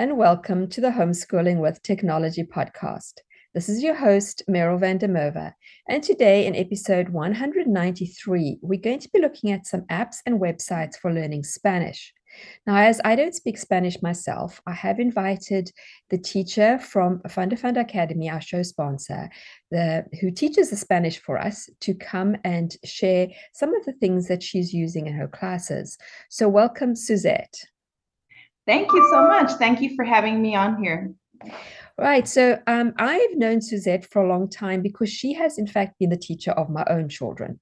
and welcome to the Homeschooling with Technology podcast. This is your host, Meryl van der Merwe. And today, in episode 193, we're going to be looking at some apps and websites for learning Spanish. Now, as I don't speak Spanish myself, I have invited the teacher from Funda Funda Academy, our show sponsor, the, who teaches the Spanish for us, to come and share some of the things that she's using in her classes. So, welcome, Suzette. Thank you so much. Thank you for having me on here. Right. So um, I've known Suzette for a long time because she has, in fact, been the teacher of my own children.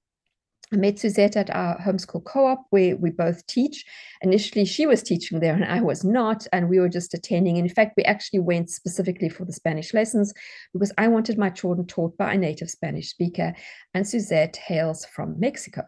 I met Suzette at our homeschool co-op where we both teach. Initially, she was teaching there and I was not, and we were just attending. In fact, we actually went specifically for the Spanish lessons because I wanted my children taught by a native Spanish speaker, and Suzette hails from Mexico.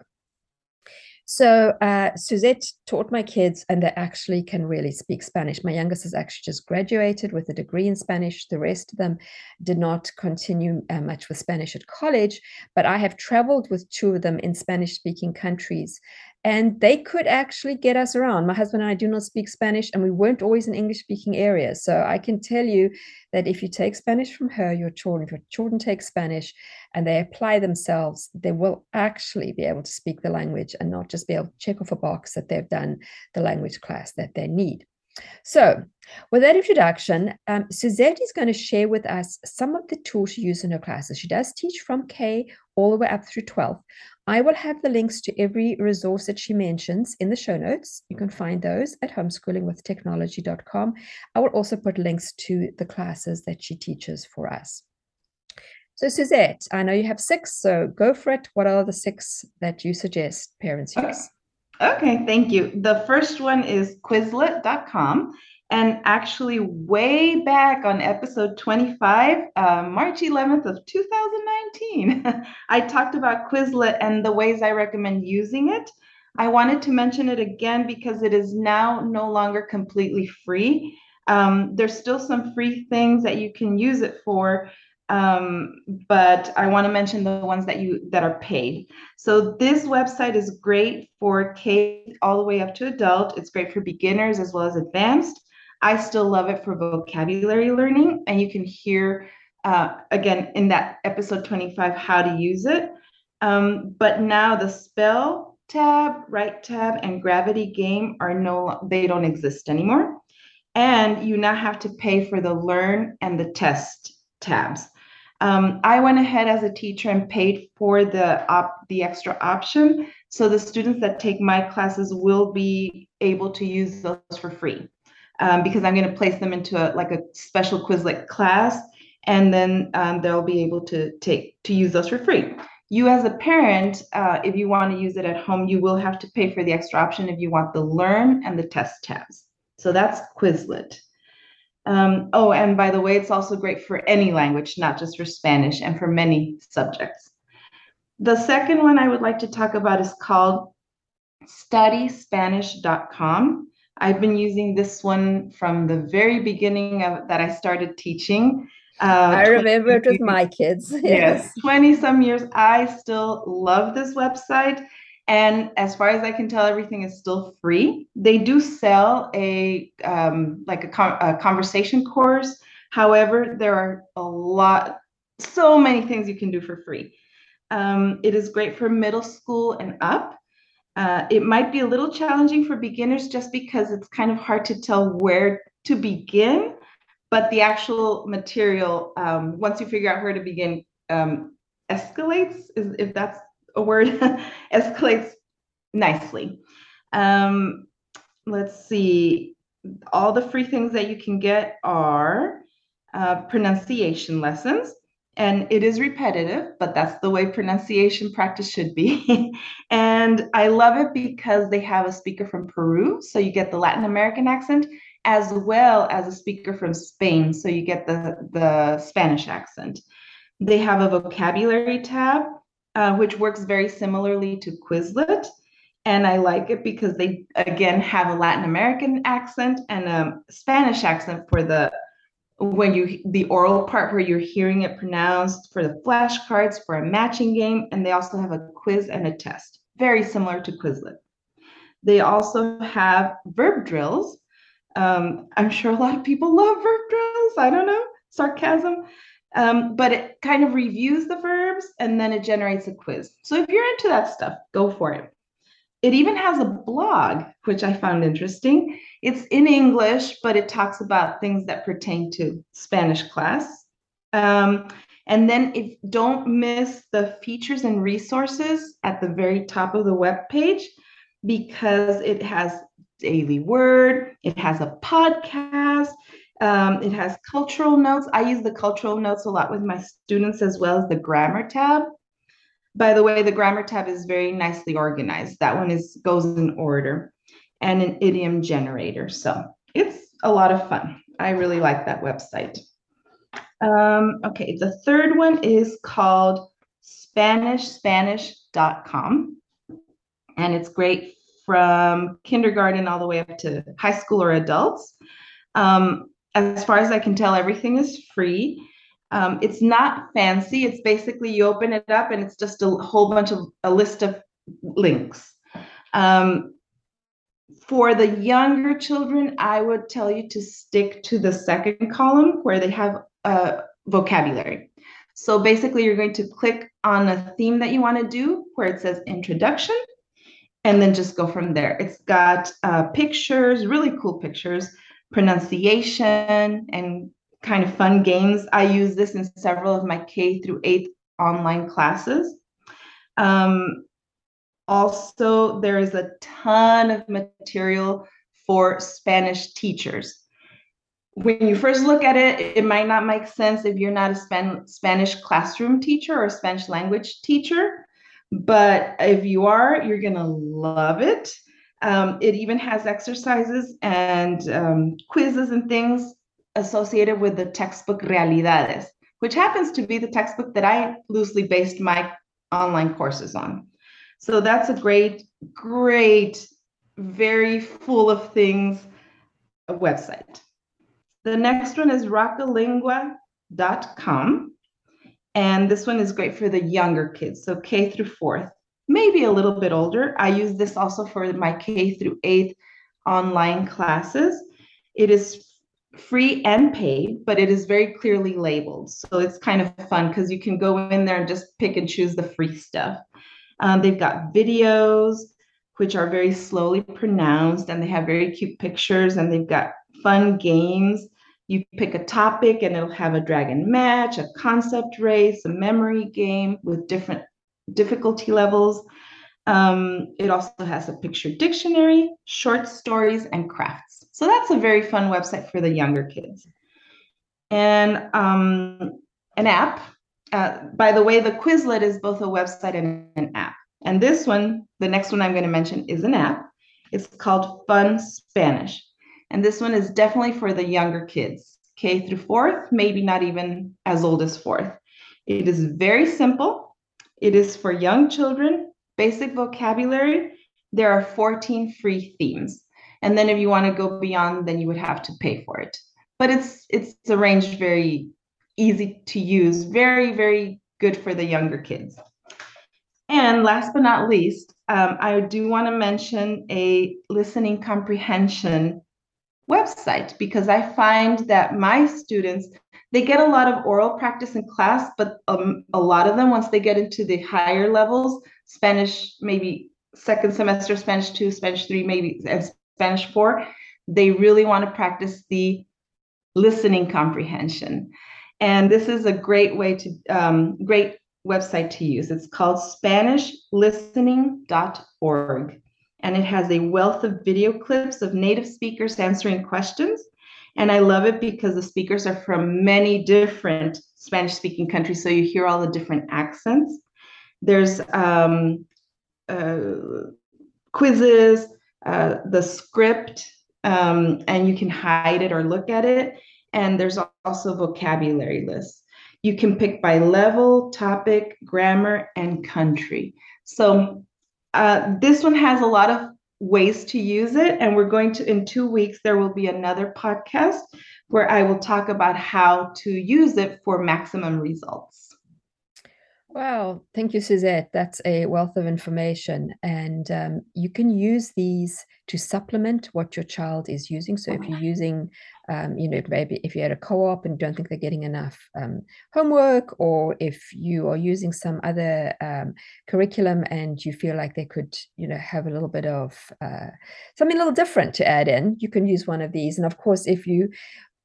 So uh, Suzette taught my kids, and they actually can really speak Spanish. My youngest has actually just graduated with a degree in Spanish. The rest of them did not continue uh, much with Spanish at college, but I have traveled with two of them in Spanish speaking countries and they could actually get us around. My husband and I do not speak Spanish, and we weren't always in English speaking areas. So I can tell you that if you take Spanish from her, your children, if your children take Spanish and they apply themselves, they will actually be able to speak the language and not just be able to check off a box that they've done the language class that they need. So, with that introduction, um, Suzette is going to share with us some of the tools she uses in her classes. She does teach from K all the way up through 12. I will have the links to every resource that she mentions in the show notes. You can find those at homeschoolingwithtechnology.com. I will also put links to the classes that she teaches for us. So, Suzette, I know you have six, so go for it. What are the six that you suggest parents use? Okay, thank you. The first one is Quizlet.com. And actually, way back on episode 25, uh, March 11th of 2019, I talked about Quizlet and the ways I recommend using it. I wanted to mention it again because it is now no longer completely free. Um, there's still some free things that you can use it for, um, but I want to mention the ones that you that are paid. So this website is great for K all the way up to adult. It's great for beginners as well as advanced. I still love it for vocabulary learning, and you can hear uh, again in that episode 25 how to use it. Um, but now the spell tab, write tab, and gravity game are no they don't exist anymore. And you now have to pay for the learn and the test tabs. Um, I went ahead as a teacher and paid for the op- the extra option, so the students that take my classes will be able to use those for free um, because I'm going to place them into a like a special Quizlet class, and then um, they'll be able to take to use those for free. You as a parent, uh, if you want to use it at home, you will have to pay for the extra option if you want the Learn and the Test tabs. So that's Quizlet. Um, oh, and by the way, it's also great for any language, not just for Spanish, and for many subjects. The second one I would like to talk about is called studyspanish.com. I've been using this one from the very beginning of that I started teaching. Uh, I remember it with my kids. Yes. yes, 20 some years. I still love this website. And as far as I can tell, everything is still free. They do sell a um, like a, con- a conversation course. However, there are a lot, so many things you can do for free. Um, it is great for middle school and up. Uh, it might be a little challenging for beginners just because it's kind of hard to tell where to begin, but the actual material, um, once you figure out where to begin, um, escalates, is, if that's a word, escalates nicely. Um, let's see, all the free things that you can get are uh, pronunciation lessons and it is repetitive, but that's the way pronunciation practice should be. and I love it because they have a speaker from Peru, so you get the Latin American accent, as well as a speaker from Spain. So you get the, the Spanish accent. They have a vocabulary tab, uh, which works very similarly to Quizlet. And I like it because they, again, have a Latin American accent and a Spanish accent for the when you the oral part where you're hearing it pronounced for the flashcards for a matching game. And they also have a quiz and a test very similar to quizlet. They also have verb drills. Um, i'm sure a lot of people love verb drills. I don't know sarcasm um, but it kind of reviews the verbs and then it generates a quiz so if you're into that stuff go for it it even has a blog, which I found interesting. It's in English, but it talks about things that pertain to Spanish class. Um, and then if don't miss the features and resources at the very top of the web page because it has daily word, it has a podcast, um, it has cultural notes. I use the cultural notes a lot with my students as well as the grammar tab. By the way, the grammar tab is very nicely organized. That one is goes in order and an idiom generator. So it's a lot of fun. I really like that website. Um, okay, the third one is called SpanishSpanish.com. And it's great from kindergarten all the way up to high school or adults. Um, as far as I can tell, everything is free. Um, it's not fancy. It's basically you open it up and it's just a whole bunch of a list of links. Um, for the younger children, I would tell you to stick to the second column where they have a vocabulary. So basically, you're going to click on a theme that you want to do where it says introduction, and then just go from there. It's got uh, pictures, really cool pictures, pronunciation, and kind of fun games. I use this in several of my K through eighth online classes. Um, also, there is a ton of material for Spanish teachers. When you first look at it, it might not make sense if you're not a Span- Spanish classroom teacher or a Spanish language teacher, but if you are, you're going to love it. Um, it even has exercises and um, quizzes and things associated with the textbook Realidades, which happens to be the textbook that I loosely based my online courses on. So that's a great, great, very full of things website. The next one is rockalingua.com. And this one is great for the younger kids, so K through fourth, maybe a little bit older. I use this also for my K through eighth online classes. It is free and paid, but it is very clearly labeled. So it's kind of fun because you can go in there and just pick and choose the free stuff. Um, they've got videos, which are very slowly pronounced, and they have very cute pictures, and they've got fun games. You pick a topic, and it'll have a dragon match, a concept race, a memory game with different difficulty levels. Um, it also has a picture dictionary, short stories, and crafts. So that's a very fun website for the younger kids. And um, an app. Uh, by the way, the Quizlet is both a website and an app. And this one, the next one I'm going to mention, is an app. It's called Fun Spanish. And this one is definitely for the younger kids, K through fourth, maybe not even as old as fourth. It is very simple. It is for young children basic vocabulary, there are 14 free themes. And then if you want to go beyond, then you would have to pay for it. But it's it's arranged very easy to use, very, very good for the younger kids. And last but not least, um, I do want to mention a listening comprehension website because I find that my students they get a lot of oral practice in class, but um, a lot of them once they get into the higher levels, Spanish, maybe second semester, Spanish two, Spanish three, maybe and Spanish four, they really want to practice the listening comprehension. And this is a great way to, um, great website to use. It's called SpanishListening.org. And it has a wealth of video clips of native speakers answering questions. And I love it because the speakers are from many different Spanish speaking countries. So you hear all the different accents. There's um, uh, quizzes, uh, the script um, and you can hide it or look at it. And there's also vocabulary lists. You can pick by level, topic, grammar, and country. So uh, this one has a lot of ways to use it. And we're going to, in two weeks, there will be another podcast where I will talk about how to use it for maximum results. Wow, thank you, Suzette. That's a wealth of information. And um, you can use these to supplement what your child is using. So if you're using, um, you know, maybe if you're at a co op and don't think they're getting enough um, homework, or if you are using some other um, curriculum and you feel like they could, you know, have a little bit of uh, something a little different to add in, you can use one of these. And of course, if you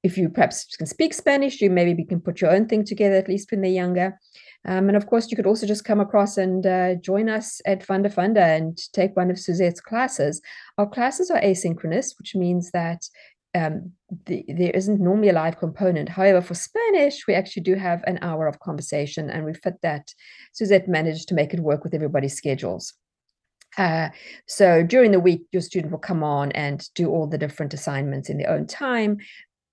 if you perhaps can speak Spanish, you maybe can put your own thing together, at least when they're younger. Um, and of course, you could also just come across and uh, join us at Funda Funda and take one of Suzette's classes. Our classes are asynchronous, which means that um, the, there isn't normally a live component. However, for Spanish, we actually do have an hour of conversation, and we fit that. Suzette managed to make it work with everybody's schedules. Uh, so during the week, your student will come on and do all the different assignments in their own time,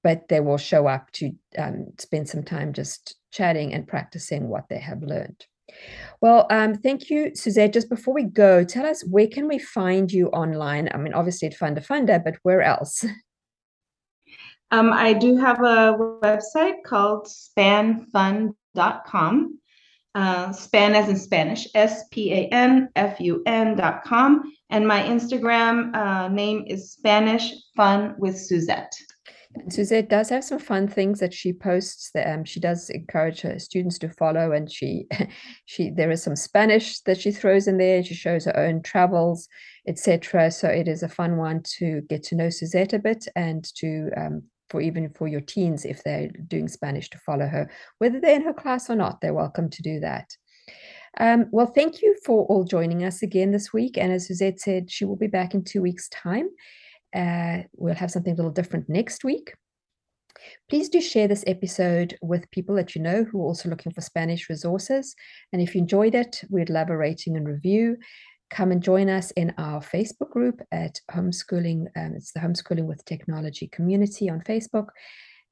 but they will show up to um, spend some time just chatting and practicing what they have learned. Well, um, thank you, Suzette. Just before we go, tell us where can we find you online? I mean, obviously at Funda Funda, but where else? Um, I do have a website called spanfun.com. Uh, span as in Spanish, S P A N F U N.com. And my Instagram uh, name is Spanish Fun with Suzette. Suzette does have some fun things that she posts. That, um, she does encourage her students to follow, and she, she there is some Spanish that she throws in there. She shows her own travels, etc. So it is a fun one to get to know Suzette a bit, and to um, for even for your teens if they're doing Spanish to follow her, whether they're in her class or not. They're welcome to do that. Um, well, thank you for all joining us again this week. And as Suzette said, she will be back in two weeks' time. Uh, we'll have something a little different next week. Please do share this episode with people that you know who are also looking for Spanish resources. And if you enjoyed it, we'd love a rating and review. Come and join us in our Facebook group at Homeschooling. Um, it's the Homeschooling with Technology community on Facebook.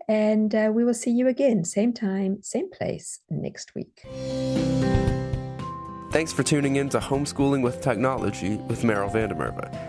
And uh, we will see you again, same time, same place next week. Thanks for tuning in to Homeschooling with Technology with Meryl van der Merwe.